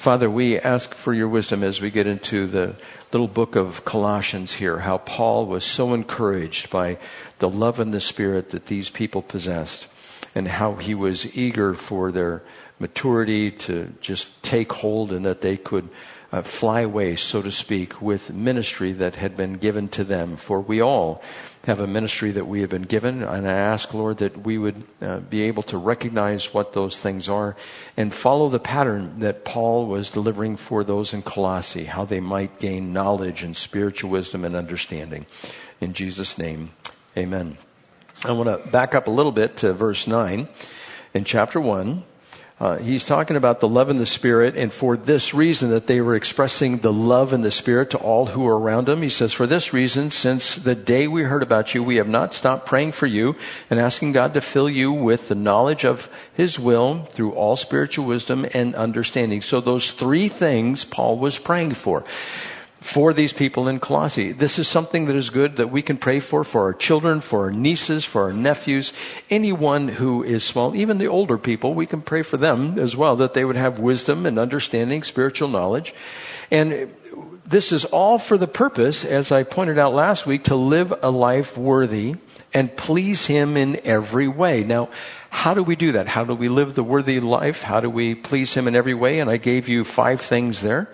Father, we ask for your wisdom as we get into the little book of Colossians here, how Paul was so encouraged by the love and the spirit that these people possessed, and how he was eager for their maturity to just take hold and that they could uh, fly away, so to speak, with ministry that had been given to them. For we all have a ministry that we have been given, and I ask, Lord, that we would uh, be able to recognize what those things are and follow the pattern that Paul was delivering for those in Colossae, how they might gain knowledge and spiritual wisdom and understanding. In Jesus' name, amen. I want to back up a little bit to verse 9 in chapter 1. Uh, he's talking about the love in the Spirit, and for this reason that they were expressing the love in the Spirit to all who were around them. He says, For this reason, since the day we heard about you, we have not stopped praying for you and asking God to fill you with the knowledge of His will through all spiritual wisdom and understanding. So those three things Paul was praying for for these people in Colossae. This is something that is good that we can pray for, for our children, for our nieces, for our nephews, anyone who is small, even the older people, we can pray for them as well, that they would have wisdom and understanding, spiritual knowledge. And this is all for the purpose, as I pointed out last week, to live a life worthy and please Him in every way. Now, how do we do that? How do we live the worthy life? How do we please Him in every way? And I gave you five things there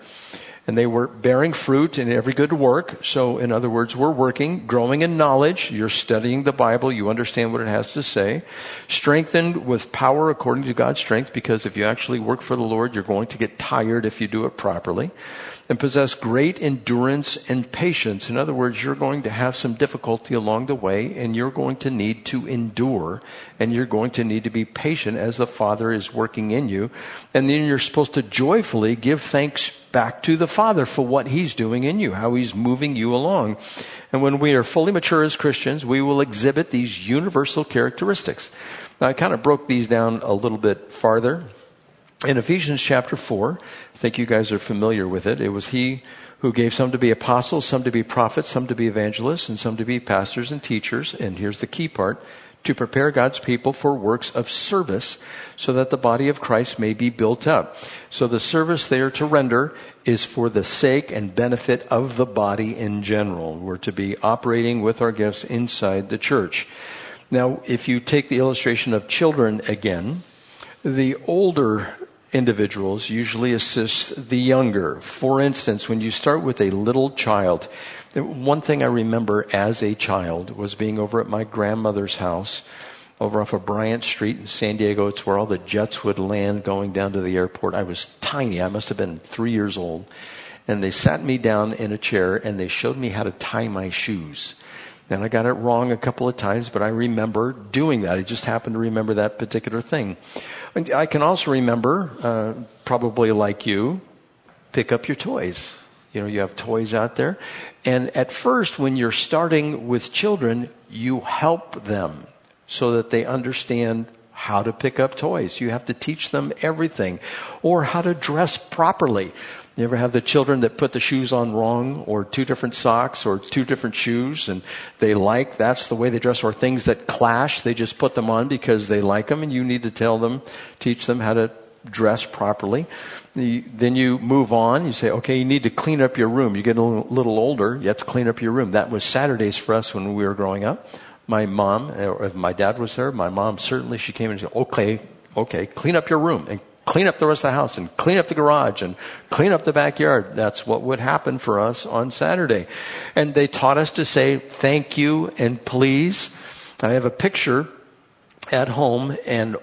and they were bearing fruit in every good work. So, in other words, we're working, growing in knowledge. You're studying the Bible. You understand what it has to say. Strengthened with power according to God's strength, because if you actually work for the Lord, you're going to get tired if you do it properly and possess great endurance and patience. In other words, you're going to have some difficulty along the way and you're going to need to endure and you're going to need to be patient as the Father is working in you. And then you're supposed to joyfully give thanks back to the Father for what He's doing in you, how He's moving you along. And when we are fully mature as Christians, we will exhibit these universal characteristics. Now, I kind of broke these down a little bit farther in Ephesians chapter 4, I think you guys are familiar with it. It was he who gave some to be apostles, some to be prophets, some to be evangelists, and some to be pastors and teachers. And here's the key part to prepare God's people for works of service so that the body of Christ may be built up. So the service they are to render is for the sake and benefit of the body in general. We're to be operating with our gifts inside the church. Now, if you take the illustration of children again, the older individuals usually assist the younger. For instance, when you start with a little child, one thing I remember as a child was being over at my grandmother's house over off of Bryant Street in San Diego. It's where all the jets would land going down to the airport. I was tiny. I must have been three years old. And they sat me down in a chair and they showed me how to tie my shoes. And I got it wrong a couple of times, but I remember doing that. I just happened to remember that particular thing. And I can also remember, uh, probably like you, pick up your toys. You know, you have toys out there. And at first, when you're starting with children, you help them so that they understand how to pick up toys. You have to teach them everything or how to dress properly. You ever have the children that put the shoes on wrong or two different socks or two different shoes and they like that's the way they dress or things that clash, they just put them on because they like them and you need to tell them, teach them how to dress properly. then you move on. You say, okay, you need to clean up your room. You get a little older, you have to clean up your room. That was Saturdays for us when we were growing up. My mom, or if my dad was there, my mom certainly, she came and said, okay, okay, clean up your room and clean up the rest of the house and clean up the garage and clean up the backyard. That's what would happen for us on Saturday. And they taught us to say thank you and please. I have a picture at home and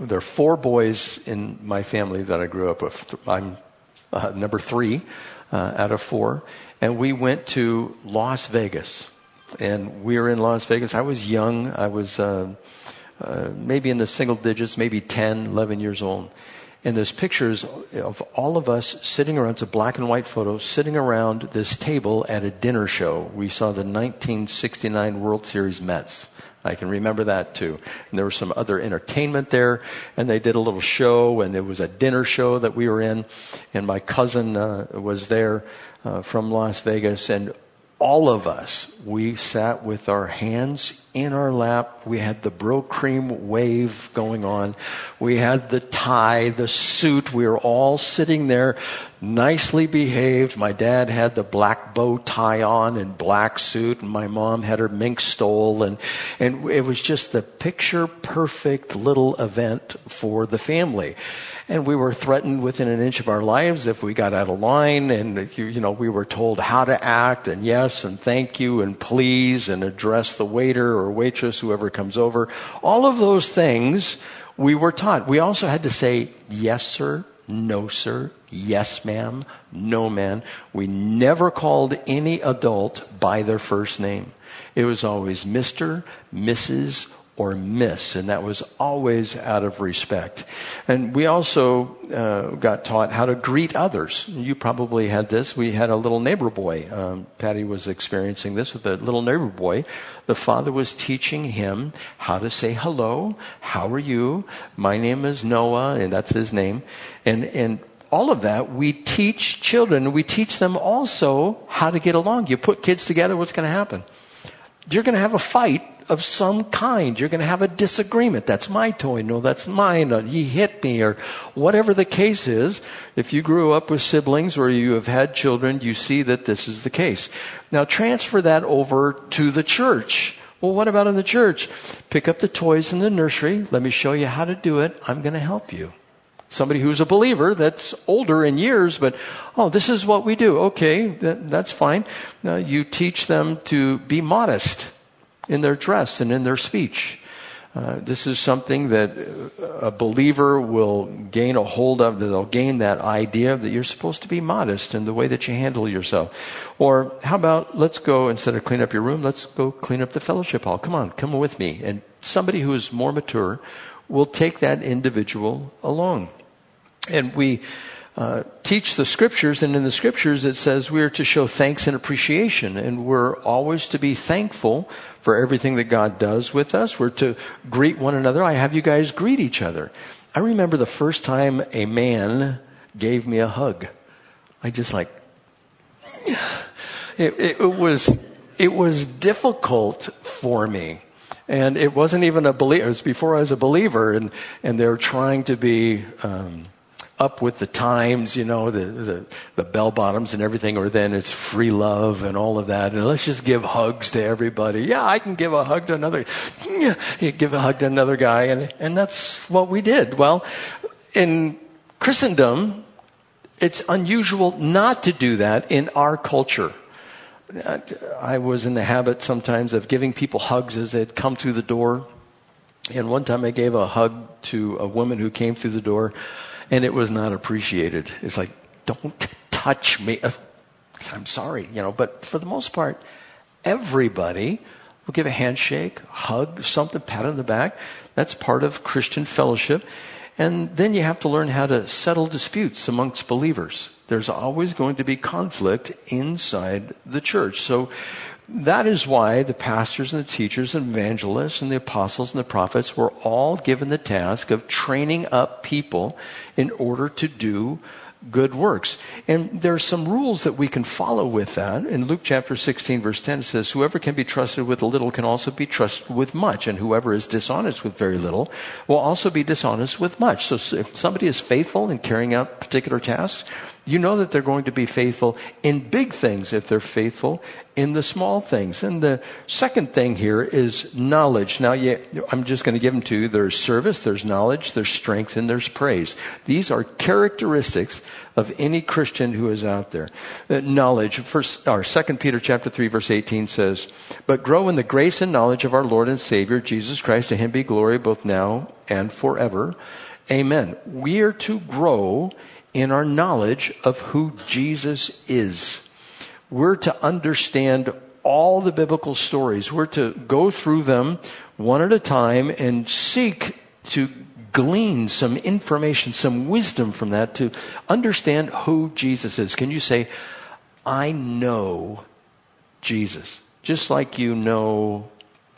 there are four boys in my family that I grew up with. I'm uh, number three uh, out of four. And we went to Las Vegas. And we were in Las Vegas. I was young. I was uh, uh maybe in the single digits, maybe 10, 11 years old. And there's pictures of all of us sitting around, it's a black and white photo, sitting around this table at a dinner show. We saw the 1969 World Series Mets. I can remember that too. And there was some other entertainment there, and they did a little show, and it was a dinner show that we were in, and my cousin uh, was there uh, from Las Vegas, and all of us, we sat with our hands in our lap. We had the Brylcreem wave going on. We had the tie, the suit. We were all sitting there nicely behaved. My dad had the black bow tie on and black suit, and my mom had her mink stole, and, and it was just the picture perfect little event for the family. And we were threatened within an inch of our lives if we got out of line, and you, you know, we were told how to act, and yes, and thank you, and please, and address the waiter or a waitress, whoever comes over. All of those things we were taught. We also had to say, yes, sir, no, sir. Yes, ma'am. No, ma'am. We never called any adult by their first name. It was always Mr., Mrs., or miss, and that was always out of respect. And we also uh, got taught how to greet others. You probably had this. We had a little neighbor boy. Um, Patty was experiencing this with a little neighbor boy. The father was teaching him how to say hello. How are you? My name is Noah, and that's his name. And and all of that, we teach children. We teach them also how to get along. You put kids together, what's going to happen? You're going to have a fight of some kind. You're going to have a disagreement. That's my toy. No, that's mine. Or he hit me or whatever the case is. If you grew up with siblings or you have had children, you see that this is the case. Now transfer that over to the church. Well, what about in the church? Pick up the toys in the nursery. Let me show you how to do it. I'm going to help you. Somebody who's a believer that's older in years, but, oh, this is what we do. Okay, that, that's fine. Now, you teach them to be modest in their dress and in their speech. Uh, this is something that a believer will gain a hold of, that they'll gain that idea that you're supposed to be modest in the way that you handle yourself. Or how about let's go, instead of clean up your room, let's go clean up the fellowship hall. Come on, come with me. And somebody who is more mature will take that individual along. And we uh, teach the scriptures, and in the scriptures it says we are to show thanks and appreciation, and we're always to be thankful for everything that God does with us. We're to greet one another. I have you guys greet each other. I remember the first time a man gave me a hug. I just like, it, it, it was, it was difficult for me. And it wasn't even a believer. It was before I was a believer, and and they're trying to be um, up with the times, you know, the, the, the bell bottoms and everything, or then it's free love and all of that. And let's just give hugs to everybody. Yeah, I can give a hug to another, yeah, give a hug to another guy. And, and that's what we did. Well, in Christendom, it's unusual not to do that in our culture. Uh, I was in the habit sometimes of giving people hugs as they'd come through the door. And one time I gave a hug to a woman who came through the door and it was not appreciated. It's like, don't touch me. Uh, I'm sorry, you know, but for the most part, everybody will give a handshake, hug, something, pat on the back. That's part of Christian fellowship. And then you have to learn how to settle disputes amongst believers. There's always going to be conflict inside the church. So that is why the pastors and the teachers and evangelists and the apostles and the prophets were all given the task of training up people in order to do good works. And there are some rules that we can follow with that. In Luke chapter 16 verse 10 it says, whoever can be trusted with a little can also be trusted with much. And whoever is dishonest with very little will also be dishonest with much. So if somebody is faithful in carrying out particular tasks, you know that they're going to be faithful in big things if they're faithful in the small things. And the second thing here is knowledge. Now, I'm just going to give them to you. There's service, there's knowledge, there's strength, and there's praise. These are characteristics of any Christian who is out there. Uh, knowledge, first, or Second Peter chapter 3 verse 18 says, But grow in the grace and knowledge of our Lord and Savior, Jesus Christ. To him be glory both now and forever. Amen. We are to grow in our knowledge of who Jesus is. We're to understand all the biblical stories. We're to go through them one at a time and seek to glean some information, some wisdom from that to understand who Jesus is. Can you say, I know Jesus? Just like you know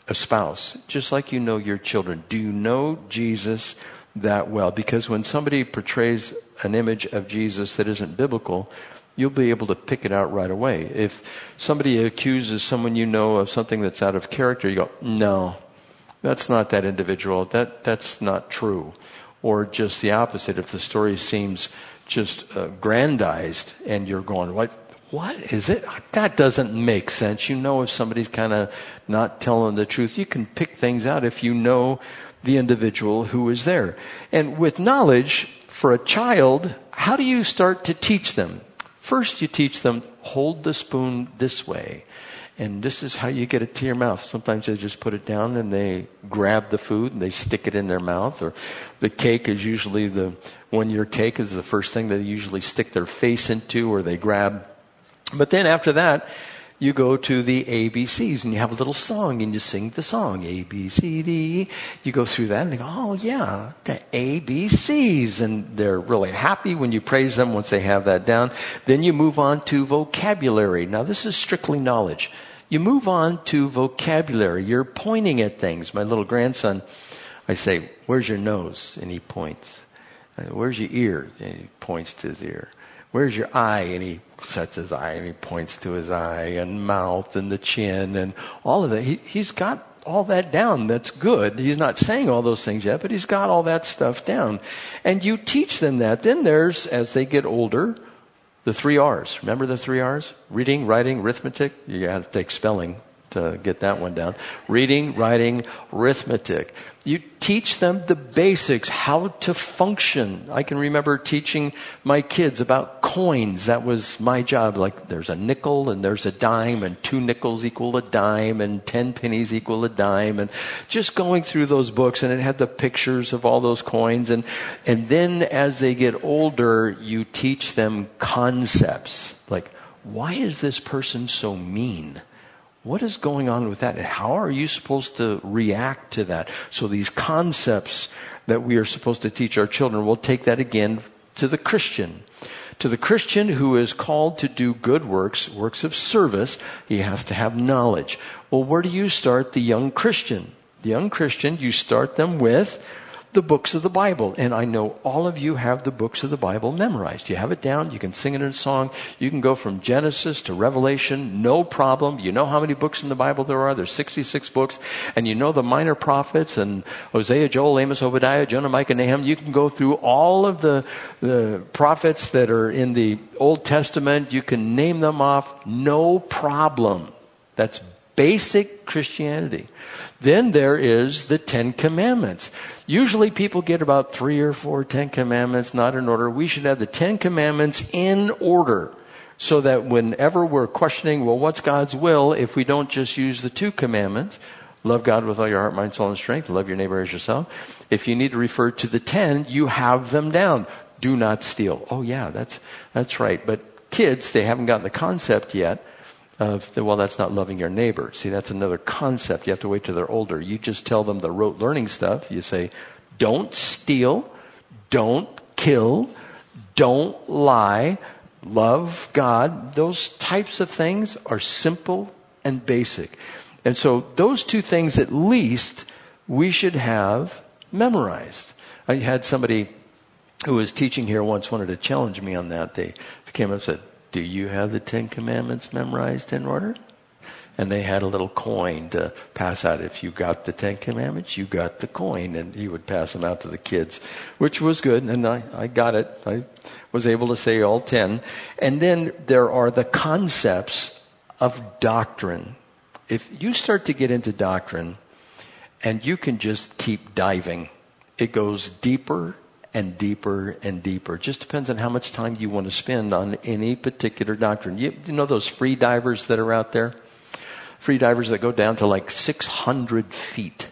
a spouse, just like you know your children. Do you know Jesus that well? Because when somebody portrays an image of Jesus that isn't biblical, You'll be able to pick it out right away. If somebody accuses someone you know of something that's out of character, you go, no, that's not that individual. That, that's not true. Or just the opposite. If the story seems just uh, grandized and you're going, what, what is it? That doesn't make sense. You know if somebody's kind of not telling the truth. You can pick things out if you know the individual who is there. And with knowledge, for a child, how do you start to teach them? First, you teach them, hold the spoon this way. And this is how you get it to your mouth. Sometimes they just put it down and they grab the food and they stick it in their mouth. Or the cake is usually the one year cake is the first thing they usually stick their face into or they grab. But then after that, you go to the ABCs and you have a little song and you sing the song A B C D. You go through that and they go, oh yeah, the ABCs, and they're really happy when you praise them once they have that down. Then you move on to vocabulary. Now this is strictly knowledge. You move on to vocabulary. You're pointing at things. My little grandson, I say, "Where's your nose?" and he points. Uh, Where's your ear? And he points to his ear. Where's your eye? And he sets his eye and he points to his eye and mouth and the chin and all of that. He, he's got all that down. That's good. He's not saying all those things yet, but he's got all that stuff down. And you teach them that. Then there's, as they get older, the three R's. Remember the three R's? Reading, writing, arithmetic. You have to take spelling to get that one down. Reading, writing, arithmetic. You teach them the basics, how to function. I can remember teaching my kids about coins. That was my job. Like there's a nickel and there's a dime and two nickels equal a dime and ten pennies equal a dime and just going through those books and it had the pictures of all those coins and, and then as they get older, you teach them concepts. Like, why is this person so mean? What is going on with that? And how are you supposed to react to that? So these concepts that we are supposed to teach our children, we'll take that again to the Christian. To the Christian who is called to do good works, works of service, he has to have knowledge. Well, where do you start the young Christian? The young Christian, you start them with the books of the Bible. And I know all of you have the books of the Bible memorized. You have it down. You can sing it in a song. You can go from Genesis to Revelation. No problem. You know how many books in the Bible there are. There's 66 books. And you know the minor prophets and Hosea, Joel, Amos, Obadiah, Jonah, Micah, Nahum. You can go through all of the, the prophets that are in the Old Testament. You can name them off. No problem. That's basic Christianity. Then there is the Ten Commandments. Usually people get about three or four Ten Commandments, not in order. We should have the Ten Commandments in order so that whenever we're questioning, well, what's God's will, if we don't just use the two commandments, love God with all your heart, mind, soul, and strength, love your neighbor as yourself. If you need to refer to the ten, you have them down. Do not steal. Oh yeah, that's, that's right. But kids, they haven't gotten the concept yet of, well, that's not loving your neighbor. See, that's another concept. You have to wait till they're older. You just tell them the rote learning stuff. You say, don't steal, don't kill, don't lie, love God. Those types of things are simple and basic. And so those two things at least we should have memorized. I had somebody who was teaching here once wanted to challenge me on that. They came up and said, do you have the Ten Commandments memorized in order? And they had a little coin to pass out. If you got the Ten Commandments, you got the coin. And he would pass them out to the kids, which was good. And I, I got it. I was able to say all ten. And then there are the concepts of doctrine. If you start to get into doctrine and you can just keep diving, it goes deeper and deeper and deeper. It just depends on how much time you want to spend on any particular doctrine. You, you know those free divers that are out there? Free divers that go down to like 600 feet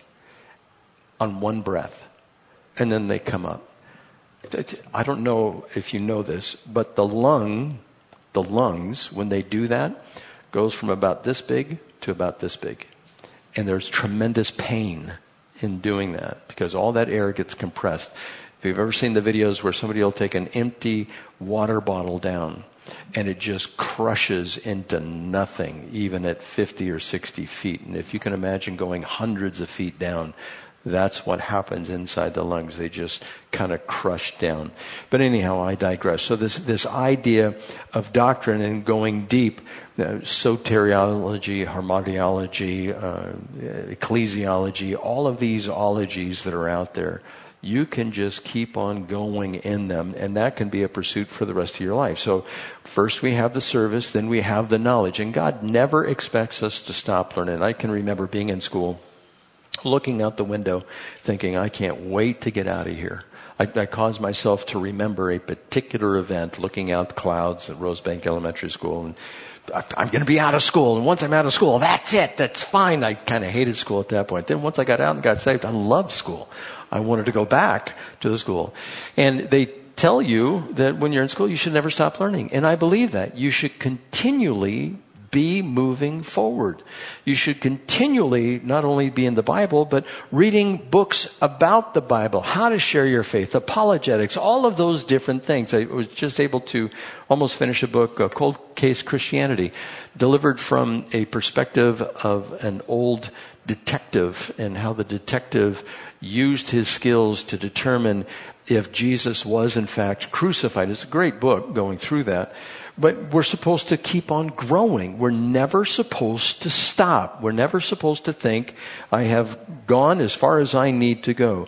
on one breath and then they come up. I don't know if you know this, but the lung, the lungs, when they do that, goes from about this big to about this big. And there's tremendous pain in doing that because all that air gets compressed. If you've ever seen the videos where somebody will take an empty water bottle down and it just crushes into nothing, even at 50 or 60 feet. And if you can imagine going hundreds of feet down, That's what happens inside the lungs. They just kind of crush down. But anyhow, I digress. So this, this idea of doctrine and going deep, uh, soteriology, hamartiology, uh, ecclesiology, all of these ologies that are out there, you can just keep on going in them, and that can be a pursuit for the rest of your life. So, first we have the service, then we have the knowledge, and God never expects us to stop learning. I can remember being in school, looking out the window, thinking, I can't wait to get out of here. I, I caused myself to remember a particular event, looking out the clouds at Rosebank Elementary School, and I'm going to be out of school. And once I'm out of school, that's it. That's fine. I kind of hated school at that point. Then once I got out and got saved, I loved school. I wanted to go back to the school. And they tell you that when you're in school, you should never stop learning. And I believe that. You should continually be moving forward. You should continually not only be in the Bible, but reading books about the Bible, how to share your faith, apologetics, all of those different things. I was just able to almost finish a book, uh, Cold Case Christianity, delivered from a perspective of an old detective and how the detective used his skills to determine if Jesus was in fact crucified. It's a great book going through that. But we're supposed to keep on growing. We're never supposed to stop. We're never supposed to think, I have gone as far as I need to go.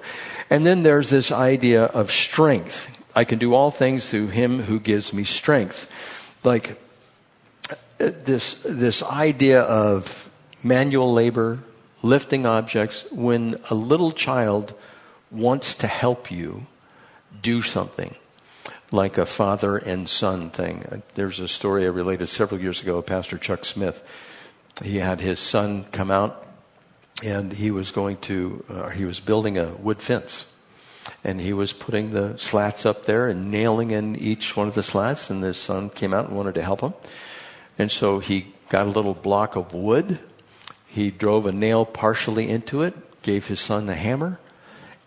And then there's this idea of strength. I can do all things through him who gives me strength. Like this, this idea of manual labor, lifting objects, when a little child wants to help you do something like a father and son thing. There's a story I related several years ago, Pastor Chuck Smith. He had his son come out and he was going to, uh, he was building a wood fence. And he was putting the slats up there and nailing in each one of the slats. And his son came out and wanted to help him. And so he got a little block of wood. He drove a nail partially into it, gave his son a hammer,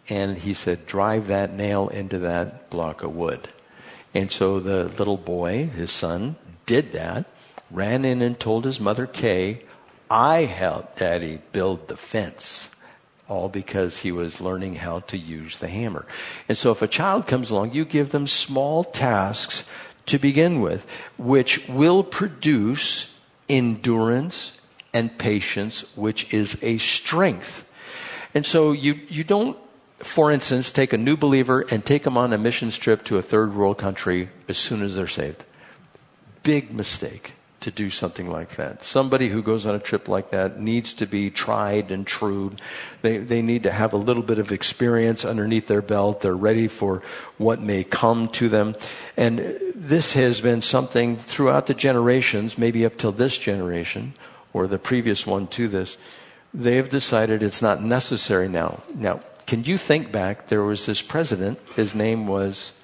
and he said, drive that nail into that block of wood. And so the little boy, his son, did that, ran in and told his mother, Kay, I helped daddy build the fence. All because he was learning how to use the hammer. And so if a child comes along, you give them small tasks to begin with, which will produce endurance and patience, which is a strength. And so you, you don't for instance, take a new believer and take them on a mission trip to a third world country as soon as they're saved. Big mistake to do something like that. Somebody who goes on a trip like that needs to be tried and true. They, they need to have a little bit of experience underneath their belt. They're ready for what may come to them. And this has been something throughout the generations, maybe up till this generation or the previous one to this. They've decided it's not necessary now. Now, can you think back? There was this president, his name was,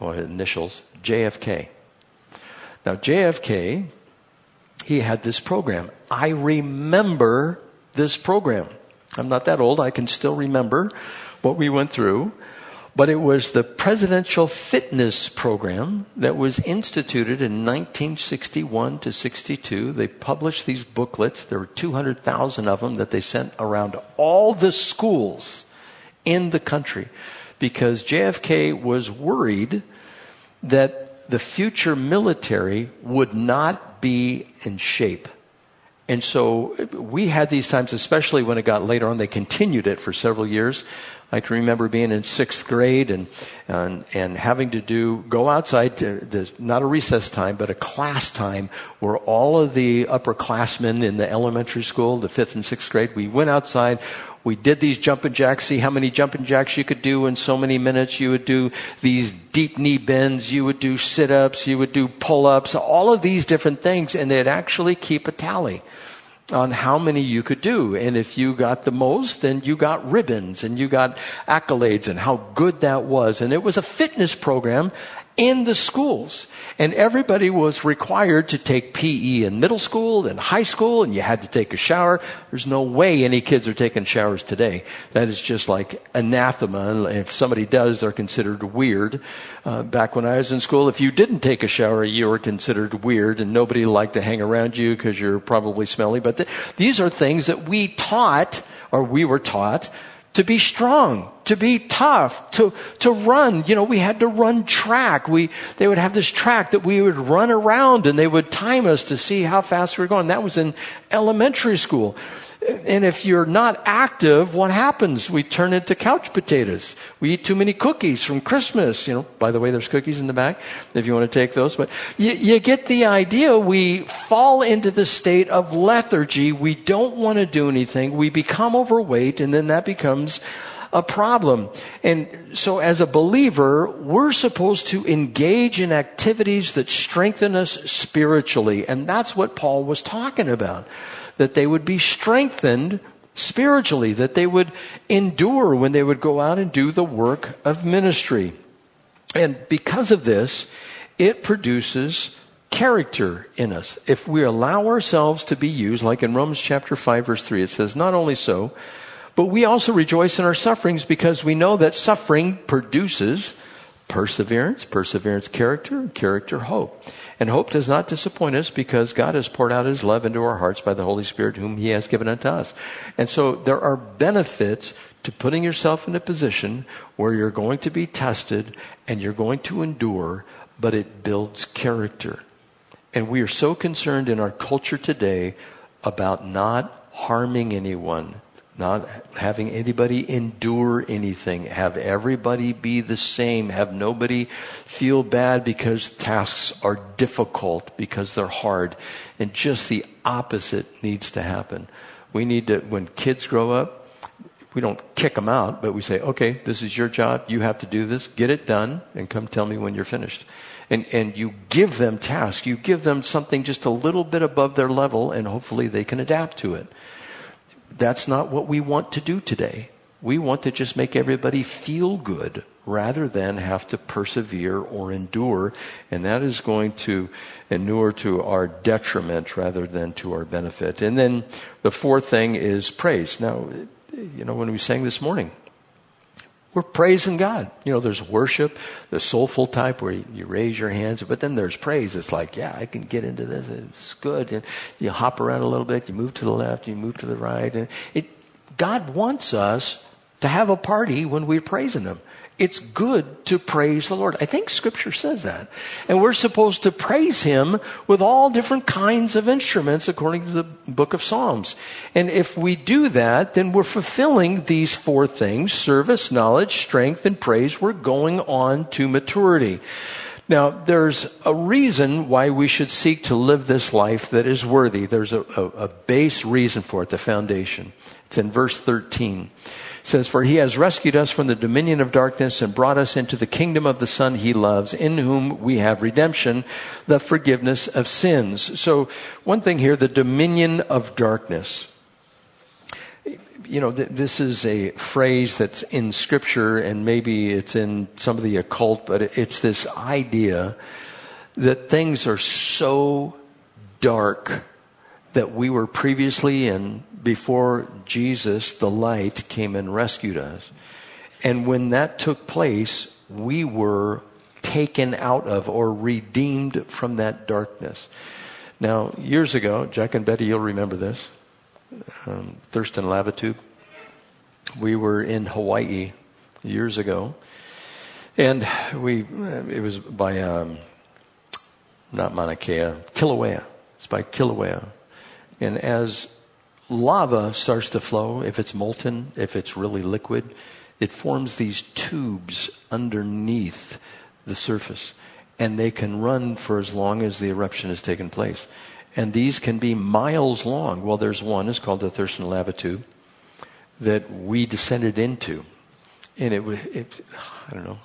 or initials, JFK. Now, JFK, he had this program. I remember this program. I'm not that old. I can still remember what we went through. But it was the Presidential Fitness Program that was instituted in 1961 to 62. They published these booklets. There were 200,000 of them that they sent around all the schools in the country because JFK was worried that the future military would not be in shape. And so we had these times, especially when it got later on, they continued it for several years. I can remember being in sixth grade and, and, and having to do, go outside to the, not a recess time, but a class time where all of the upperclassmen in the elementary school, the fifth and sixth grade, we went outside, we did these jumping jacks, see how many jumping jacks you could do in so many minutes. You would do these deep knee bends, you would do sit ups, you would do pull ups, all of these different things, and they'd actually keep a tally on how many you could do. And if you got the most, then you got ribbons and you got accolades and how good that was. And it was a fitness program in the schools. And everybody was required to take PE in middle school and high school, and you had to take a shower. There's no way any kids are taking showers today. That is just like anathema. If somebody does, they're considered weird. Uh, back when I was in school, if you didn't take a shower, you were considered weird, and nobody liked to hang around you because you're probably smelly. But th- these are things that we taught, or we were taught, to be strong, to be tough, to, to run. You know, we had to run track. We, they would have this track that we would run around and they would time us to see how fast we were going. That was in elementary school. And if you're not active, what happens? We turn into couch potatoes. We eat too many cookies from Christmas. You know, by the way, there's cookies in the back if you want to take those. But you, you get the idea. We fall into the state of lethargy. We don't want to do anything. We become overweight and then that becomes a problem. And so as a believer, we're supposed to engage in activities that strengthen us spiritually. And that's what Paul was talking about that they would be strengthened spiritually, that they would endure when they would go out and do the work of ministry. And because of this, it produces character in us. If we allow ourselves to be used, like in Romans chapter 5 verse 3, it says, not only so, but we also rejoice in our sufferings because we know that suffering produces perseverance, perseverance character, character hope. And hope does not disappoint us because God has poured out his love into our hearts by the Holy Spirit whom he has given unto us. And so there are benefits to putting yourself in a position where you're going to be tested and you're going to endure, but it builds character. And we are so concerned in our culture today about not harming anyone, not having anybody endure anything, have everybody be the same, have nobody feel bad because tasks are difficult, because they're hard. And just the opposite needs to happen. We need to, when kids grow up, we don't kick them out, but we say, okay, this is your job. You have to do this. Get it done and come tell me when you're finished. And, and you give them tasks. You give them something just a little bit above their level and hopefully they can adapt to it. That's not what we want to do today. We want to just make everybody feel good rather than have to persevere or endure. And that is going to inure to our detriment rather than to our benefit. And then the fourth thing is praise. Now, you know, when we sang this morning, we're praising God. You know, there's worship, the soulful type where you, raise your hands, but then there's praise. It's like, yeah, I can get into this. It's good. And you hop around a little bit. You move to the left. You move to the right. And it, God wants us to have a party when we're praising Him. It's good to praise the Lord. I think scripture says that. And we're supposed to praise Him with all different kinds of instruments according to the book of Psalms. And if we do that, then we're fulfilling these four things, service, knowledge, strength, and praise. We're going on to maturity. Now, there's a reason why we should seek to live this life that is worthy. There's a, a, a base reason for it, the foundation. It's in verse 13 says, For he has rescued us from the dominion of darkness and brought us into the kingdom of the Son he loves, in whom we have redemption, the forgiveness of sins. So, one thing here, the dominion of darkness. You know, th- this is a phrase that's in scripture and maybe it's in some of the occult, but it's this idea that things are so dark that we were previously in before Jesus, the light, came and rescued us. And when that took place, we were taken out of or redeemed from that darkness. Now, years ago, Jack and Betty, you'll remember this, um, Thurston Lava Tube. We were in Hawaii years ago, and we, it was by, um, not Mauna Kea, Kilauea. It's by Kilauea. And as lava starts to flow, if it's molten, if it's really liquid, it forms these tubes underneath the surface. And they can run for as long as the eruption has taken place. And these can be miles long. Well, there's one, it's called the Thurston Lava Tube, that we descended into. And it was, I don't know,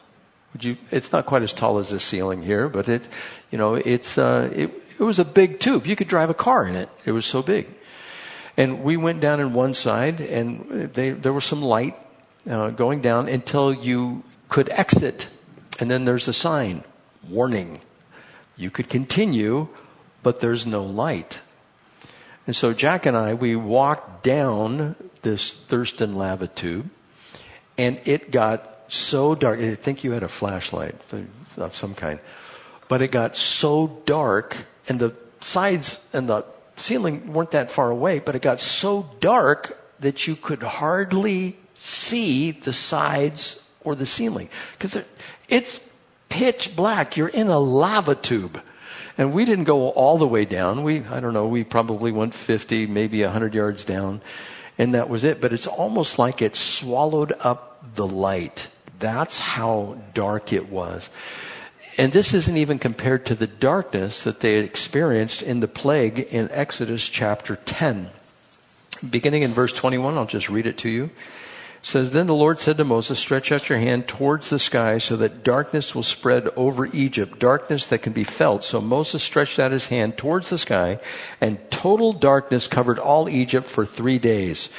you, it's not quite as tall as this ceiling here, but it, you know, it's, uh, it, it was a big tube. You could drive a car in it. It was so big. And we went down in one side, and they, there was some light uh, going down until you could exit. And then there's a sign warning. You could continue, but there's no light. And so Jack and I, we walked down this Thurston lava tube, and it got so dark. I think you had a flashlight of some kind. But it got so dark, and the sides and the ceiling weren't that far away, but it got so dark that you could hardly see the sides or the ceiling because it's pitch black. You're in a lava tube. And we didn't go all the way down. We, I don't know, we probably went 50, maybe 100 yards down. And that was it. But it's almost like it swallowed up the light. That's how dark it was. And this isn't even compared to the darkness that they experienced in the plague in Exodus chapter 10. Beginning in verse 21, I'll just read it to you says, Then the Lord said to Moses, Stretch out your hand towards the sky so that darkness will spread over Egypt, darkness that can be felt. So Moses stretched out his hand towards the sky, and total darkness covered all Egypt for three days.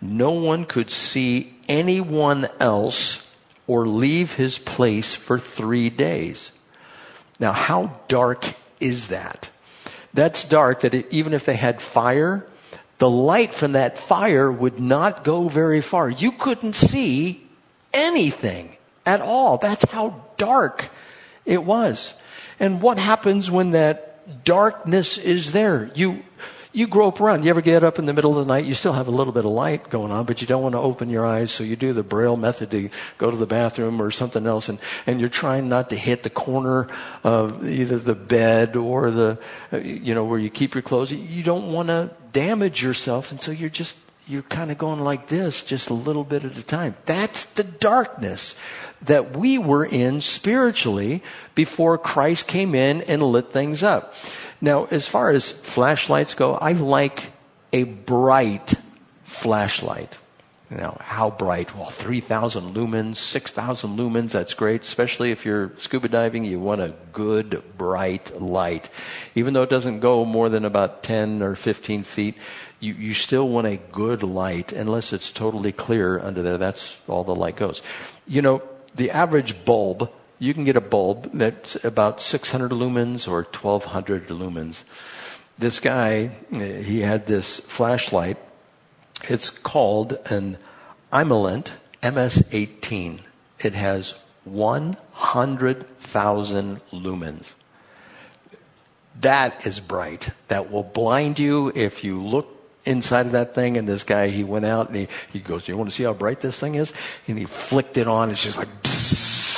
No one could see anyone else or leave his place for three days. Now, how dark is that? That's dark that it, even if they had fire, the light from that fire would not go very far. You couldn't see anything at all. That's how dark it was. And what happens when that darkness is there? You, you grope around. You ever get up in the middle of the night? You still have a little bit of light going on, but you don't want to open your eyes, so you do the braille method to go to the bathroom or something else, and, and you're trying not to hit the corner of either the bed or the, you know, where you keep your clothes. You don't want to damage yourself, and so you're just, you're kind of going like this, just a little bit at a time. That's the darkness that we were in spiritually before Christ came in and lit things up. Now, as far as flashlights go, I like a bright flashlight. Now, how bright? Well, 3,000 lumens, 6,000 lumens, that's great. Especially if you're scuba diving, you want a good, bright light. Even though it doesn't go more than about 10 or 15 feet, you, you still want a good light, unless it's totally clear under there. That's all the light goes. You know, the average bulb you can get a bulb that's about 600 lumens or 1200 lumens. This guy, uh, he had this flashlight. It's called an Imalent MS-18. It has 100,000 lumens. That is bright. That will blind you if you look inside of that thing. And this guy, he went out and he, he goes, do you want to see how bright this thing is? And he flicked it on. It's just like,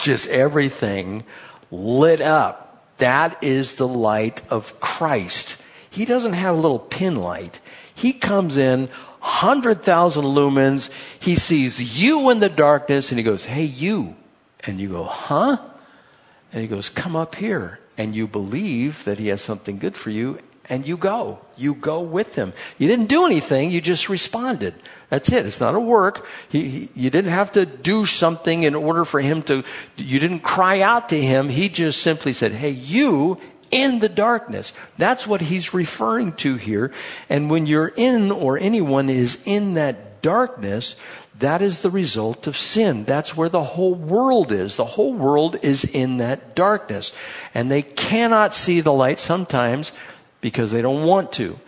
just everything lit up. That is the light of Christ. He doesn't have a little pin light. He comes in 100,000 lumens. He sees you in the darkness and he goes, Hey, you. And you go, Huh? And he goes, Come up here. And you believe that he has something good for you and you go. You go with him. You didn't do anything, you just responded. That's it. It's not a work. He, he, you didn't have to do something in order for him to, you didn't cry out to him. He just simply said, Hey, you in the darkness. That's what he's referring to here. And when you're in or anyone is in that darkness, that is the result of sin. That's where the whole world is. The whole world is in that darkness. And they cannot see the light sometimes because they don't want to.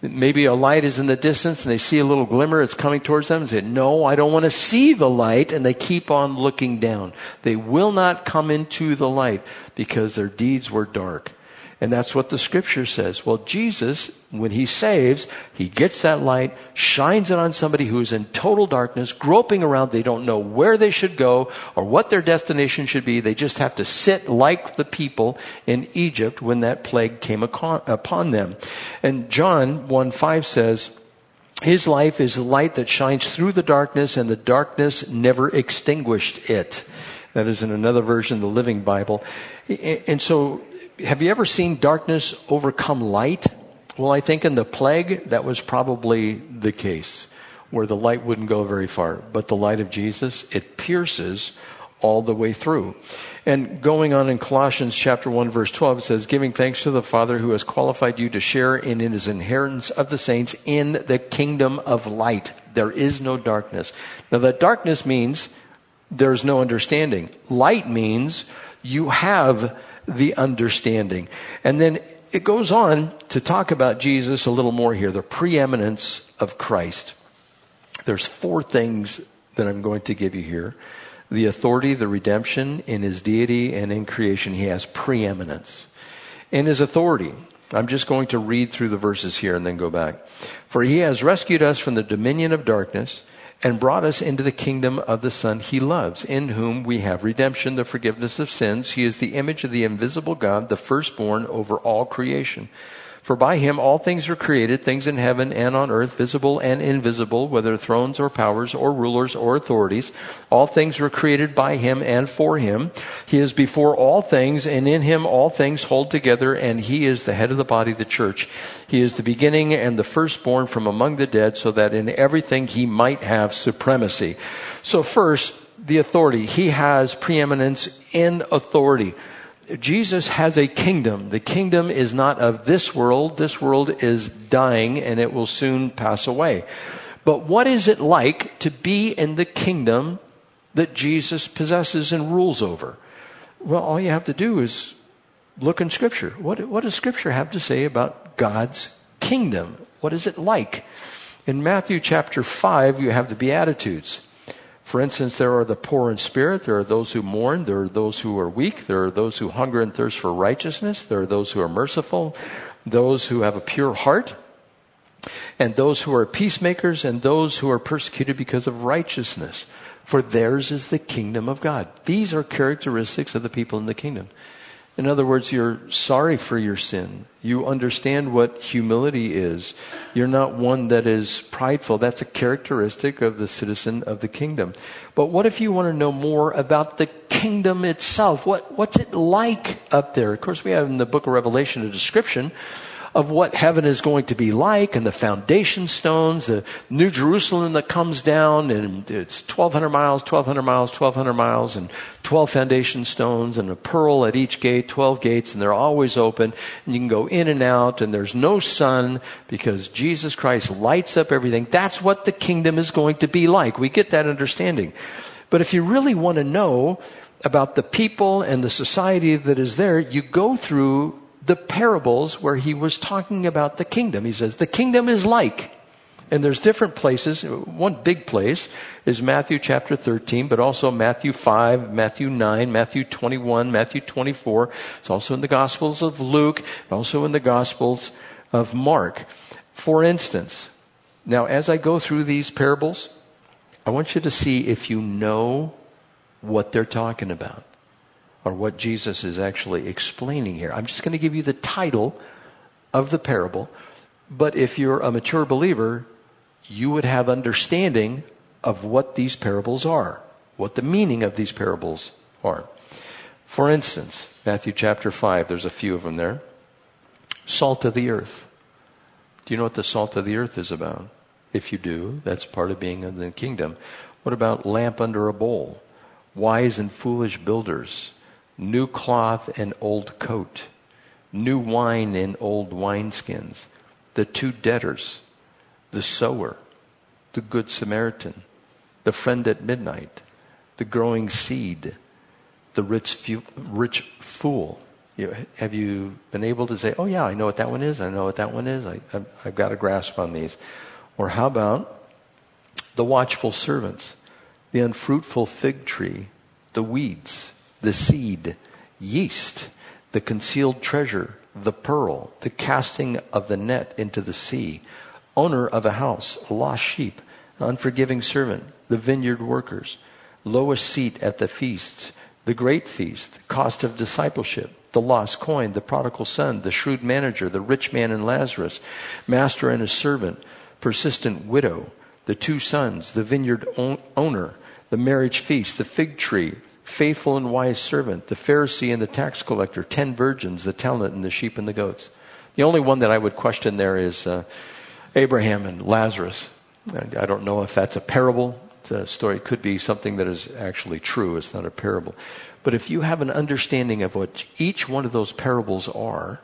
Maybe a light is in the distance and they see a little glimmer, it's coming towards them and say, no, I don't want to see the light. And they keep on looking down. They will not come into the light because their deeds were dark. And that's what the scripture says. Well, Jesus, when he saves, he gets that light, shines it on somebody who's in total darkness, groping around. They don't know where they should go or what their destination should be. They just have to sit like the people in Egypt when that plague came upon them. And John 1 5 says, his life is the light that shines through the darkness and the darkness never extinguished it. That is in another version, the Living Bible. And so have you ever seen darkness overcome light? Well, I think in the plague, that was probably the case, where the light wouldn't go very far. But the light of Jesus, it pierces all the way through. And going on in Colossians chapter 1 verse 12, it says, giving thanks to the Father who has qualified you to share in his inheritance of the saints in the kingdom of light. There is no darkness. Now that darkness means there's no understanding. Light means you have the understanding. And then it goes on to talk about Jesus a little more here, the preeminence of Christ. There's four things that I'm going to give you here. The authority, the redemption, in his deity, and in creation, he has preeminence. In his authority, I'm just going to read through the verses here and then go back. For he has rescued us from the dominion of darkness and brought us into the kingdom of the Son he loves, in whom we have redemption, the forgiveness of sins. He is the image of the invisible God, the firstborn over all creation. For by him all things were created, things in heaven and on earth, visible and invisible, whether thrones or powers or rulers or authorities. All things were created by him and for him. He is before all things, and in him all things hold together, and he is the head of the body, the church. He is the beginning and the firstborn from among the dead, so that in everything he might have supremacy. So first, the authority. He has preeminence in authority. Jesus has a kingdom. The kingdom is not of this world. This world is dying and it will soon pass away. But what is it like to be in the kingdom that Jesus possesses and rules over? Well, all you have to do is look in Scripture. What, what does Scripture have to say about God's kingdom? What is it like? In Matthew chapter 5, you have the Beatitudes. For instance, there are the poor in spirit, there are those who mourn, there are those who are weak, there are those who hunger and thirst for righteousness, there are those who are merciful, those who have a pure heart, and those who are peacemakers, and those who are persecuted because of righteousness. For theirs is the kingdom of God. These are characteristics of the people in the kingdom. In other words, you're sorry for your sin. You understand what humility is. You're not one that is prideful. That's a characteristic of the citizen of the kingdom. But what if you want to know more about the kingdom itself? What, what's it like up there? Of course, we have in the book of Revelation a description of what heaven is going to be like and the foundation stones, the New Jerusalem that comes down and it's 1200 miles, 1200 miles, 1200 miles and 12 foundation stones and a pearl at each gate, 12 gates and they're always open and you can go in and out and there's no sun because Jesus Christ lights up everything. That's what the kingdom is going to be like. We get that understanding. But if you really want to know about the people and the society that is there, you go through the parables where he was talking about the kingdom. He says, the kingdom is like, and there's different places. One big place is Matthew chapter 13, but also Matthew 5, Matthew 9, Matthew 21, Matthew 24. It's also in the Gospels of Luke, also in the Gospels of Mark. For instance, now as I go through these parables, I want you to see if you know what they're talking about or what Jesus is actually explaining here. I'm just going to give you the title of the parable, but if you're a mature believer, you would have understanding of what these parables are, what the meaning of these parables are. For instance, Matthew chapter 5, there's a few of them there. Salt of the earth. Do you know what the salt of the earth is about? If you do, that's part of being in the kingdom. What about lamp under a bowl? Wise and foolish builders new cloth and old coat, new wine in old wineskins, the two debtors, the sower, the good Samaritan, the friend at midnight, the growing seed, the rich, rich fool. You, have you been able to say, oh, yeah, I know what that one is, I know what that one is, I, I've, I've got a grasp on these? Or how about the watchful servants, the unfruitful fig tree, the weeds, the seed, yeast, the concealed treasure, the pearl, the casting of the net into the sea, owner of a house, a lost sheep, unforgiving servant, the vineyard workers, lowest seat at the feasts, the great feast, cost of discipleship, the lost coin, the prodigal son, the shrewd manager, the rich man and Lazarus, master and his servant, persistent widow, the two sons, the vineyard owner, the marriage feast, the fig tree, faithful and wise servant, the Pharisee and the tax collector, ten virgins, the talent and the sheep and the goats. The only one that I would question there is uh, Abraham and Lazarus. I don't know if that's a parable. The story it could be something that is actually true. It's not a parable. But if you have an understanding of what each one of those parables are,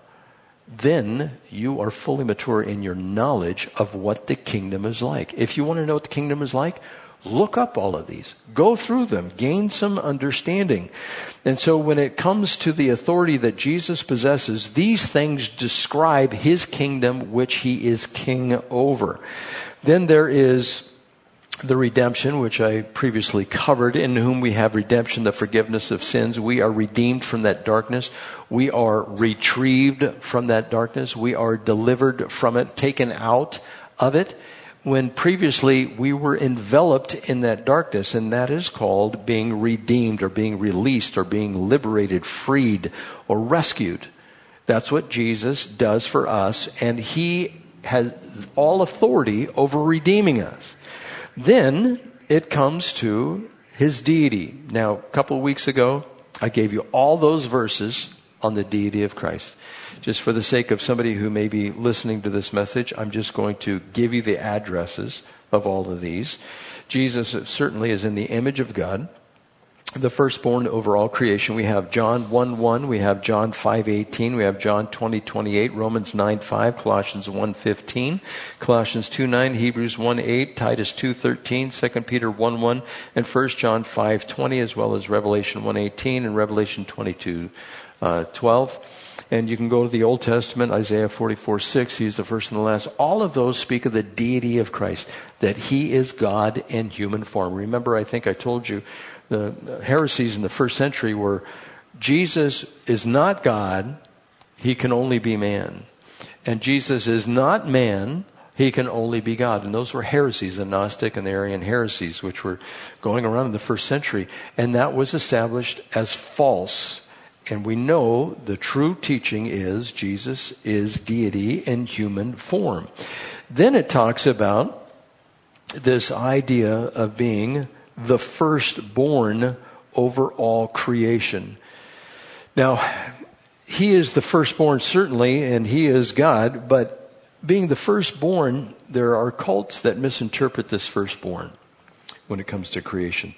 then you are fully mature in your knowledge of what the kingdom is like. If you want to know what the kingdom is like, Look up all of these. Go through them. Gain some understanding. And so when it comes to the authority that Jesus possesses, these things describe his kingdom, which he is king over. Then there is the redemption, which I previously covered, in whom we have redemption, the forgiveness of sins. We are redeemed from that darkness. We are retrieved from that darkness. We are delivered from it, taken out of it when previously we were enveloped in that darkness, and that is called being redeemed or being released or being liberated, freed, or rescued. That's what Jesus does for us, and He has all authority over redeeming us. Then it comes to His deity. Now, a couple of weeks ago, I gave you all those verses on the deity of Christ just for the sake of somebody who may be listening to this message, I'm just going to give you the addresses of all of these. Jesus certainly is in the image of God the firstborn over all creation. We have John 1 1, we have John 5 18, we have John 20 28, Romans 9 5, Colossians 1 15, Colossians 2 9, Hebrews 1 8, Titus 2 13, 2 Peter 1 1, and 1 John 5 20, as well as Revelation 1 18 and Revelation 22 uh, 12. And you can go to the Old Testament, Isaiah 44 6, he's the first and the last. All of those speak of the deity of Christ, that he is God in human form. Remember, I think I told you the heresies in the first century were Jesus is not God, he can only be man. And Jesus is not man, he can only be God. And those were heresies, the Gnostic and the Arian heresies, which were going around in the first century. And that was established as false and we know the true teaching is Jesus is deity in human form. Then it talks about this idea of being the firstborn over all creation. Now, he is the firstborn, certainly, and he is God, but being the firstborn, there are cults that misinterpret this firstborn when it comes to creation.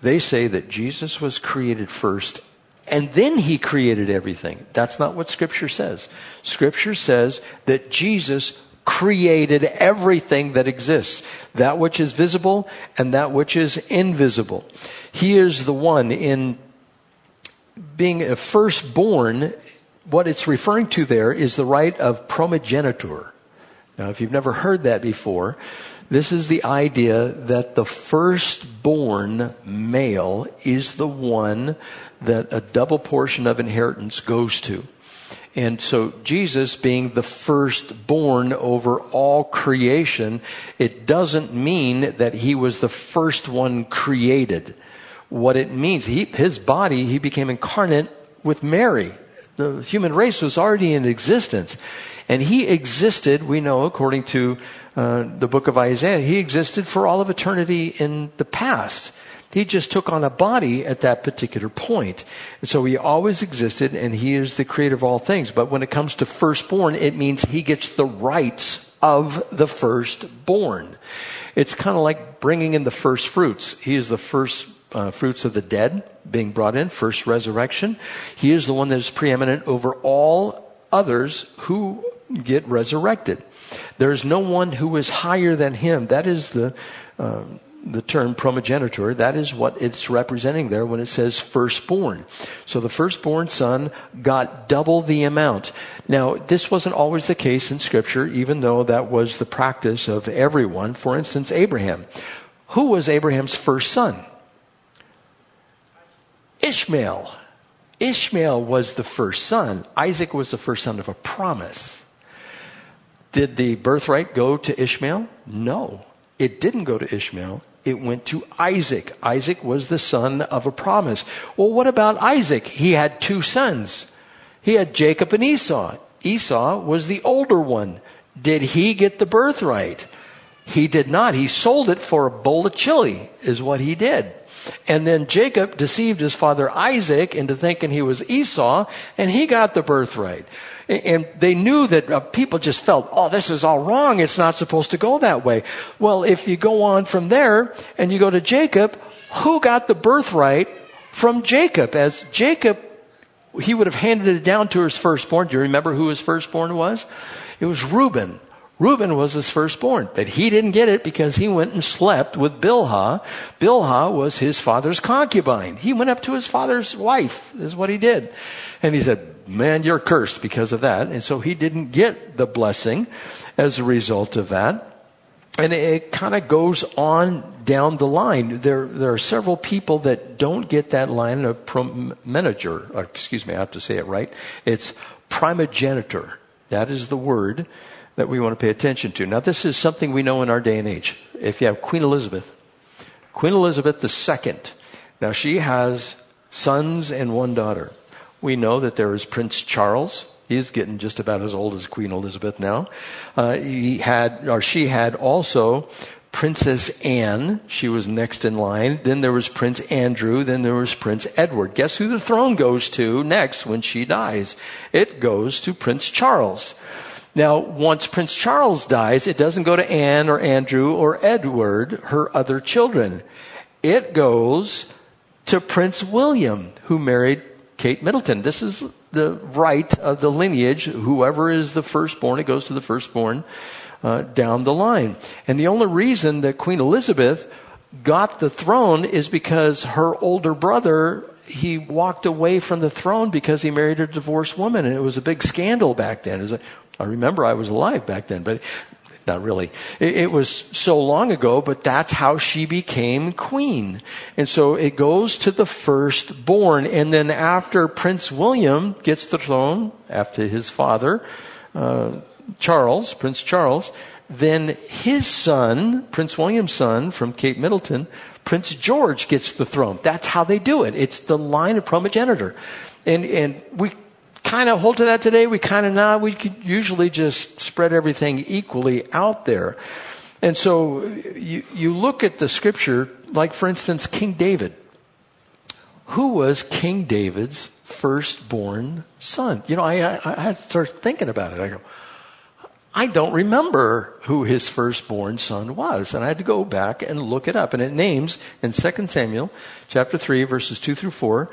They say that Jesus was created first and then he created everything. That's not what scripture says. Scripture says that Jesus created everything that exists. That which is visible and that which is invisible. He is the one in being a firstborn. What it's referring to there is the right of primogeniture. Now, if you've never heard that before, this is the idea that the firstborn male is the one that a double portion of inheritance goes to. And so Jesus being the firstborn over all creation, it doesn't mean that he was the first one created. What it means, he, his body, he became incarnate with Mary. The human race was already in existence. And he existed, we know, according to uh, the book of Isaiah, he existed for all of eternity in the past. He just took on a body at that particular point. And so he always existed and he is the creator of all things. But when it comes to firstborn, it means he gets the rights of the firstborn. It's kind of like bringing in the first fruits. He is the first uh, fruits of the dead being brought in, first resurrection. He is the one that is preeminent over all others who get resurrected. There is no one who is higher than him. That is the uh, the term primogeniture, that is what it's representing there when it says firstborn. So the firstborn son got double the amount. Now, this wasn't always the case in scripture, even though that was the practice of everyone. For instance, Abraham. Who was Abraham's first son? Ishmael. Ishmael was the first son. Isaac was the first son of a promise. Did the birthright go to Ishmael? No. It didn't go to Ishmael it went to Isaac. Isaac was the son of a promise. Well, what about Isaac? He had two sons. He had Jacob and Esau. Esau was the older one. Did he get the birthright? He did not. He sold it for a bowl of chili, is what he did. And then Jacob deceived his father Isaac into thinking he was Esau, and he got the birthright. And they knew that uh, people just felt, oh, this is all wrong. It's not supposed to go that way. Well, if you go on from there and you go to Jacob, who got the birthright from Jacob? As Jacob, he would have handed it down to his firstborn. Do you remember who his firstborn was? It was Reuben. Reuben was his firstborn, but he didn't get it because he went and slept with Bilhah. Bilhah was his father's concubine. He went up to his father's wife, is what he did. And he said, man, you're cursed because of that. And so he didn't get the blessing as a result of that. And it kind of goes on down the line. There, there are several people that don't get that line of promeniture. Excuse me, I have to say it right. It's primogeniture. That is the word that we want to pay attention to. Now, this is something we know in our day and age. If you have Queen Elizabeth, Queen Elizabeth II, now she has sons and one daughter. We know that there is Prince Charles. He's getting just about as old as Queen Elizabeth now. Uh, he had, or she had also Princess Anne. She was next in line. Then there was Prince Andrew. Then there was Prince Edward. Guess who the throne goes to next when she dies? It goes to Prince Charles. Now, once Prince Charles dies, it doesn't go to Anne or Andrew or Edward, her other children. It goes to Prince William, who married Kate Middleton. This is the right of the lineage. Whoever is the firstborn, it goes to the firstborn uh, down the line. And the only reason that Queen Elizabeth got the throne is because her older brother he walked away from the throne because he married a divorced woman, and it was a big scandal back then. I remember I was alive back then, but not really. It, it, was so long ago, but that's how she became queen. And so it goes to the firstborn, and then after Prince William gets the throne, after his father, uh, Charles, Prince Charles, then his son, Prince William's son from Kate Middleton, Prince George gets the throne. That's how they do it. It's the line of primogeniture. And, and we kind of hold to that today. We kind of not. We could usually just spread everything equally out there. And so you, you look at the scripture, like for instance, King David. Who was King David's firstborn son? You know, I, I, I had to start thinking about it. I go, I don't remember who his firstborn son was. And I had to go back and look it up. And it names in 2 Samuel chapter 3 verses 2 through 4,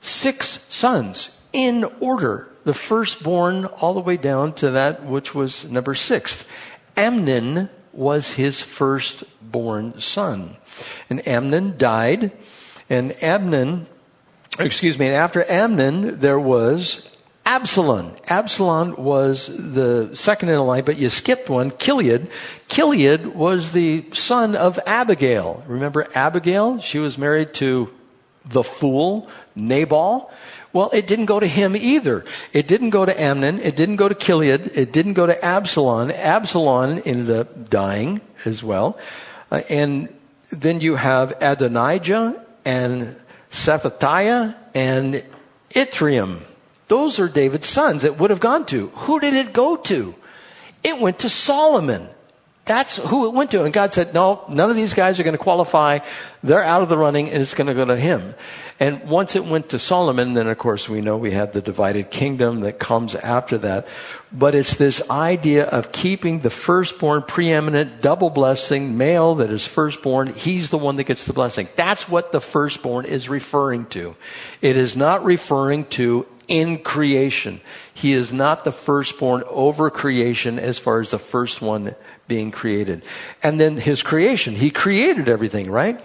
six sons in order. The firstborn all the way down to that which was number six. Amnon was his firstborn son. And Amnon died. And Amnon, excuse me, and after Amnon, there was Absalom. Absalom was the second in line, but you skipped one, Gilead. Gilead was the son of Abigail. Remember Abigail? She was married to the fool, Nabal. Well, it didn't go to him either. It didn't go to Amnon. It didn't go to Gilead. It didn't go to Absalom. Absalom ended up dying as well. Uh, and then you have Adonijah and Shephatiah and Ithream. Those are David's sons it would have gone to. Who did it go to? It went to Solomon. That's who it went to. And God said, no, none of these guys are going to qualify. They're out of the running and it's going to go to him. And once it went to Solomon, then of course we know we had the divided kingdom that comes after that. But it's this idea of keeping the firstborn preeminent, double blessing, male that is firstborn. He's the one that gets the blessing. That's what the firstborn is referring to. It is not referring to in creation. He is not the firstborn over creation as far as the first one being created. And then his creation. He created everything, right?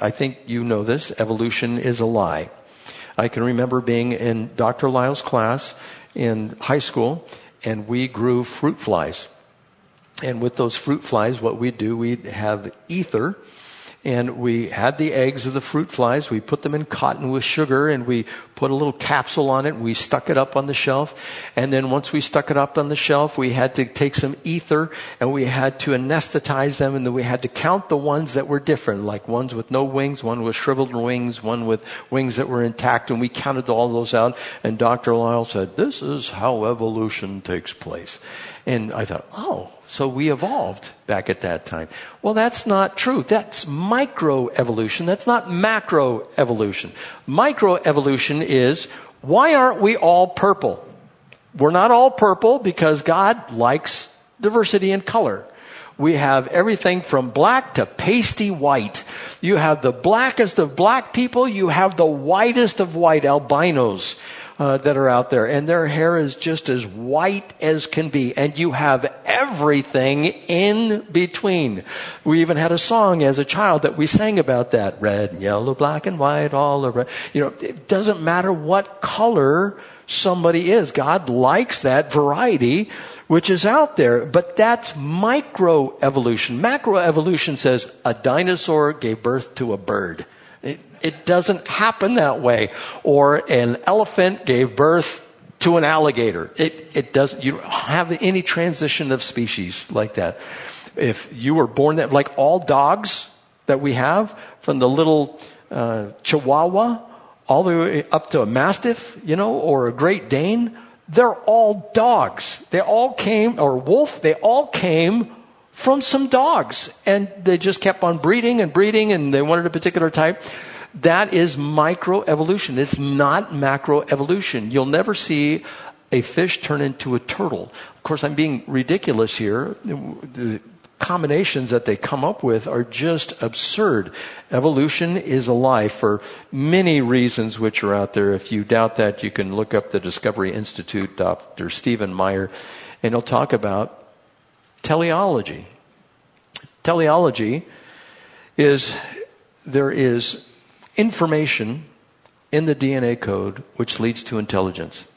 I think you know this. Evolution is a lie. I can remember being in Dr. Lyle's class in high school and we grew fruit flies. And with those fruit flies, what we do, we have ether and we had the eggs of the fruit flies. We put them in cotton with sugar and we put a little capsule on it and we stuck it up on the shelf. And then once we stuck it up on the shelf, we had to take some ether and we had to anesthetize them and then we had to count the ones that were different, like ones with no wings, one with shriveled wings, one with wings that were intact. And we counted all those out. And Dr. Lyle said, this is how evolution takes place. And I thought, oh, so we evolved back at that time. Well, that's not true. That's microevolution. That's not macroevolution. Microevolution is why aren't we all purple? We're not all purple because God likes diversity in color. We have everything from black to pasty white. You have the blackest of black people. You have the whitest of white albinos uh, that are out there, and their hair is just as white as can be, and you have everything in between. We even had a song as a child that we sang about that: red, and yellow, black, and white, all over. You know, it doesn't matter what color somebody is. God likes that variety which is out there, but that's microevolution. Macroevolution says a dinosaur gave birth to a bird. It, doesn't happen that way. Or an elephant gave birth to an alligator. It, it doesn't, you don't have any transition of species like that. If you were born that, like all dogs that we have, from the little uh, Chihuahua all the way up to a Mastiff, you know, or a Great Dane, they're all dogs. They all came, or wolf, they all came from some dogs. And they just kept on breeding and breeding and they wanted a particular type. That is microevolution. It's not macroevolution. You'll never see a fish turn into a turtle. Of course, I'm being ridiculous here. The combinations that they come up with are just absurd. Evolution is a lie for many reasons which are out there. If you doubt that, you can look up the Discovery Institute, Dr. Stephen Meyer, and he'll talk about teleology. Teleology is there is information in the DNA code which leads to intelligence.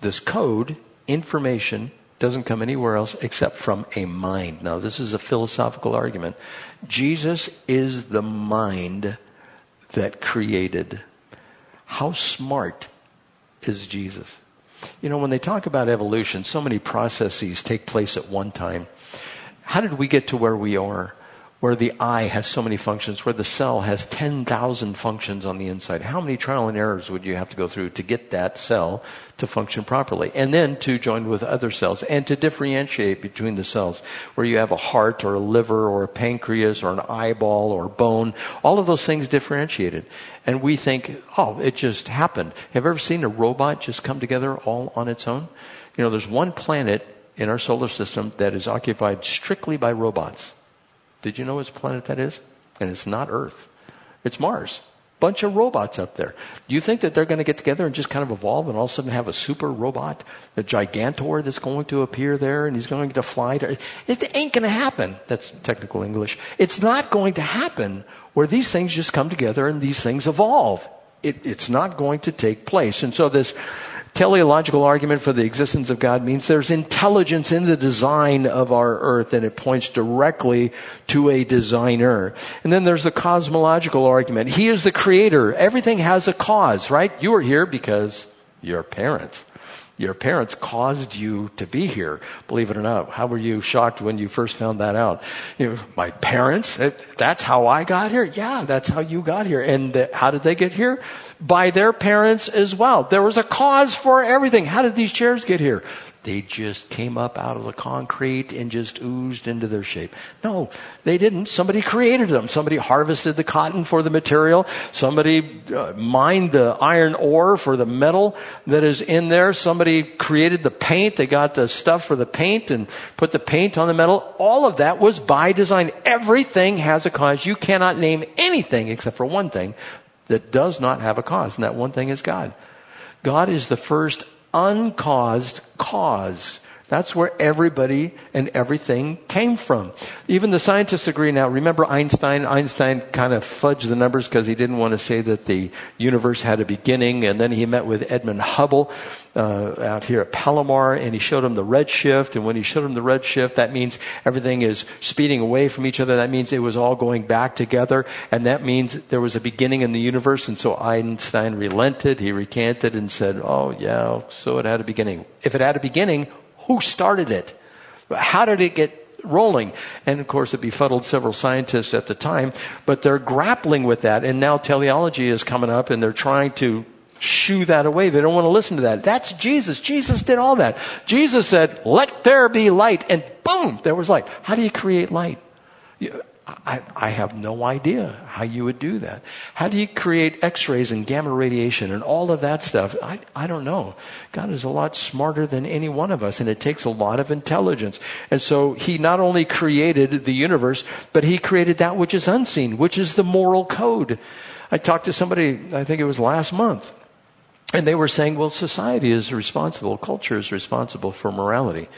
This code, information, doesn't come anywhere else except from a mind. Now, this is a philosophical argument. Jesus is the mind that created. How smart is Jesus? You know, when they talk about evolution, so many processes take place at one time. How did we get to where we are? Where the eye has so many functions, where the cell has 10,000 functions on the inside. How many trial and errors would you have to go through to get that cell to function properly? And then to join with other cells and to differentiate between the cells, where you have a heart or a liver or a pancreas or an eyeball or bone. All of those things differentiated. And we think, oh, it just happened. Have you ever seen a robot just come together all on its own? You know, there's one planet in our solar system that is occupied strictly by robots. Did you know which planet that is? And it's not Earth. It's Mars. Bunch of robots up there. You think that they're going to get together and just kind of evolve and all of a sudden have a super robot, the Gigantor that's going to appear there and he's going to fly? To, it ain't going to happen. That's technical English. It's not going to happen where these things just come together and these things evolve. It, it's not going to take place. And so this teleological argument for the existence of God means there's intelligence in the design of our earth and it points directly to a designer. And then there's the cosmological argument. He is the creator. Everything has a cause, right? You are here because your parents. Your parents caused you to be here, believe it or not. How were you shocked when you first found that out? You know, my parents, that's how I got here? Yeah, that's how you got here. And the, how did they get here? By their parents as well. There was a cause for everything. How did these chairs get here? They just came up out of the concrete and just oozed into their shape. No, they didn't. Somebody created them. Somebody harvested the cotton for the material. Somebody uh, mined the iron ore for the metal that is in there. Somebody created the paint. They got the stuff for the paint and put the paint on the metal. All of that was by design. Everything has a cause. You cannot name anything except for one thing that does not have a cause, and that one thing is God. God is the first uncaused cause. That's where everybody and everything came from. Even the scientists agree now. Remember Einstein? Einstein kind of fudged the numbers because he didn't want to say that the universe had a beginning. And then he met with Edmund Hubble uh, out here at Palomar, and he showed him the redshift. And when he showed him the redshift, that means everything is speeding away from each other. That means it was all going back together, and that means there was a beginning in the universe. And so Einstein relented. He recanted and said, "Oh yeah, so it had a beginning. If it had a beginning." Who started it? How did it get rolling. And of course, it befuddled several scientists at the time, but they're grappling with that. And now teleology is coming up and they're trying to shoo that away. They don't want to listen to that. That's Jesus. Jesus did all that. Jesus said, let there be light. And boom, there was light. How do you create light? I, I, have no idea how you would do that. How do you create x-rays and gamma radiation and all of that stuff? I, I don't know. God is a lot smarter than any one of us and it takes a lot of intelligence. And so he not only created the universe, but he created that which is unseen, which is the moral code. I talked to somebody, I think it was last month, and they were saying, well, society is responsible, culture is responsible for morality.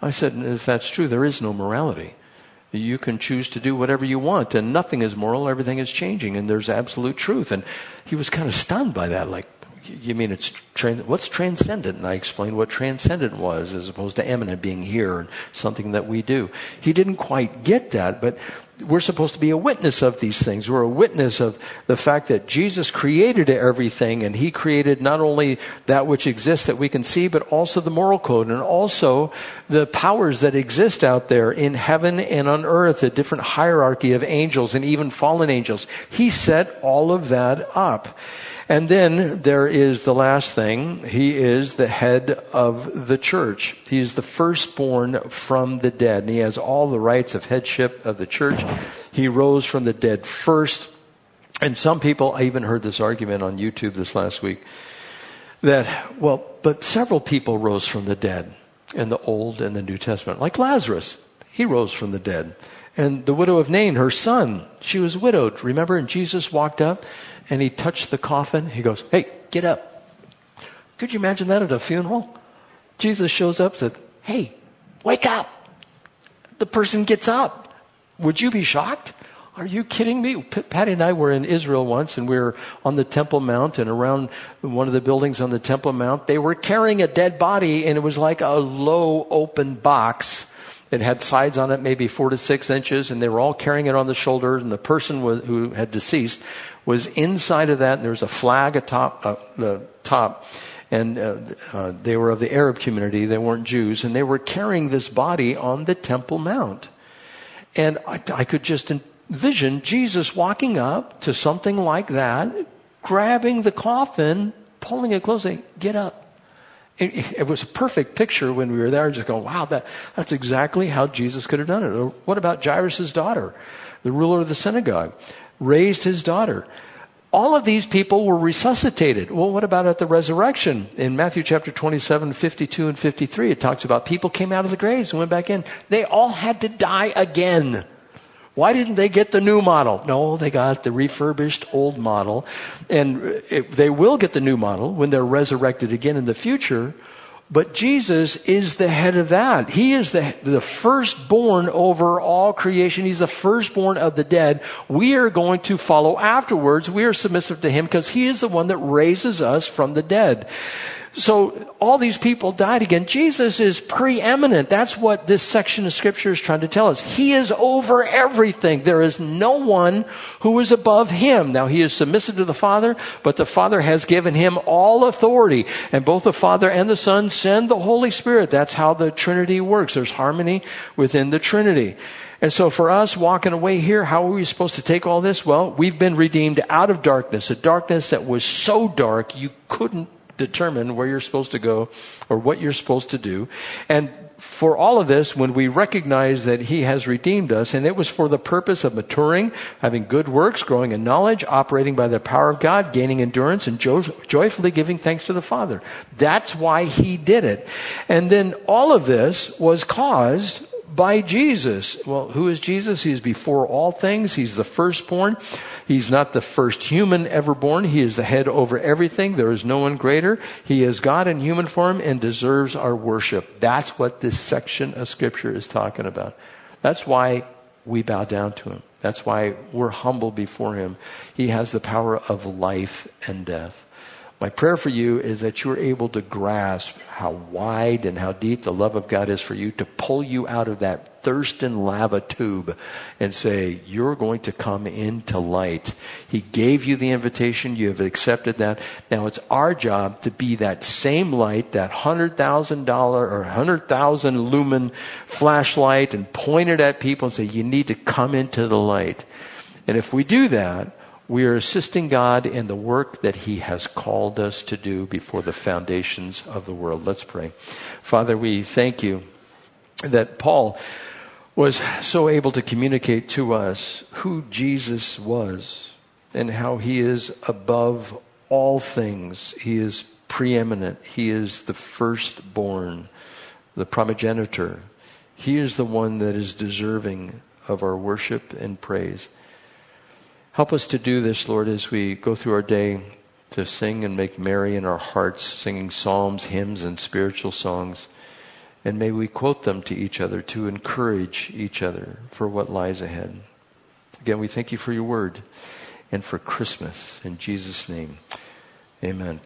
I said, if that's true, there is no morality. You can choose to do whatever you want, and nothing is moral, everything is changing, and there's absolute truth. And he was kind of stunned by that, like, you mean it's trans- what's transcendent? And I explained what transcendent was as opposed to immanent being here and something that we do. He didn't quite get that, but we're supposed to be a witness of these things. We're a witness of the fact that Jesus created everything and he created not only that which exists that we can see, but also the moral code and also the powers that exist out there in heaven and on earth, a different hierarchy of angels and even fallen angels. He set all of that up. And then there is the last thing. He is the head of the church. He is the firstborn from the dead. And he has all the rights of headship of the church. He rose from the dead first. And some people, I even heard this argument on YouTube this last week, that, well, but several people rose from the dead in the Old and the New Testament. Like Lazarus, he rose from the dead. And the widow of Nain, her son, she was widowed. Remember? And Jesus walked up and he touched the coffin. He goes, Hey, get up. Could you imagine that at a funeral? Jesus shows up said, Hey, wake up. The person gets up. Would you be shocked? Are you kidding me? Patty and I were in Israel once and we were on the Temple Mount and around one of the buildings on the Temple Mount. They were carrying a dead body and it was like a low open box. It had sides on it, maybe four to six inches, and they were all carrying it on the shoulders. And the person was, who had deceased was inside of that. There was a flag atop uh, the top, and uh, uh, they were of the Arab community. They weren't Jews, and they were carrying this body on the Temple Mount. And I, I could just envision Jesus walking up to something like that, grabbing the coffin, pulling it close, saying, "Get up." It, it, was a perfect picture when we were there, just going, wow, that, that's exactly how Jesus could have done it. Or what about Jairus' daughter, the ruler of the synagogue? Raised his daughter. All of these people were resuscitated. Well, what about at the resurrection? In Matthew chapter 27, 52 and 53, it talks about people came out of the graves and went back in. They all had to die again. Why didn't they get the new model? No, they got the refurbished old model. And it, they will get the new model when they're resurrected again in the future. But Jesus is the head of that. He is the, the firstborn over all creation. He's the firstborn of the dead. We are going to follow afterwards. We are submissive to him because he is the one that raises us from the dead. So all these people died again. Jesus is preeminent. That's what this section of scripture is trying to tell us. He is over everything. There is no one who is above him. Now he is submissive to the Father, but the Father has given him all authority. And both the Father and the Son send the Holy Spirit. That's how the Trinity works. There's harmony within the Trinity. And so for us walking away here, how are we supposed to take all this? Well, we've been redeemed out of darkness, a darkness that was so dark you couldn't determine where you're supposed to go or what you're supposed to do. And for all of this, when we recognize that He has redeemed us, and it was for the purpose of maturing, having good works, growing in knowledge, operating by the power of God, gaining endurance, and jo- joyfully giving thanks to the Father. That's why He did it. And then all of this was caused by Jesus. Well, who is Jesus? He is before all things. He's the firstborn. He's not the first human ever born. He is the head over everything. There is no one greater. He is God in human form and deserves our worship. That's what this section of scripture is talking about. That's why we bow down to him. That's why we're humble before him. He has the power of life and death. My prayer for you is that you're able to grasp how wide and how deep the love of God is for you to pull you out of that Thurston lava tube and say, you're going to come into light. He gave you the invitation. You have accepted that. Now it's our job to be that same light, that $100,000 or 100,000 lumen flashlight and point it at people and say, you need to come into the light. And if we do that, we are assisting God in the work that He has called us to do before the foundations of the world. Let's pray. Father, we thank you that Paul was so able to communicate to us who Jesus was and how He is above all things. He is preeminent. He is the firstborn, the primogenitor. He is the one that is deserving of our worship and praise. Help us to do this, Lord, as we go through our day to sing and make merry in our hearts, singing psalms, hymns, and spiritual songs. And may we quote them to each other to encourage each other for what lies ahead. Again, we thank you for your word and for Christmas. In Jesus' name, amen.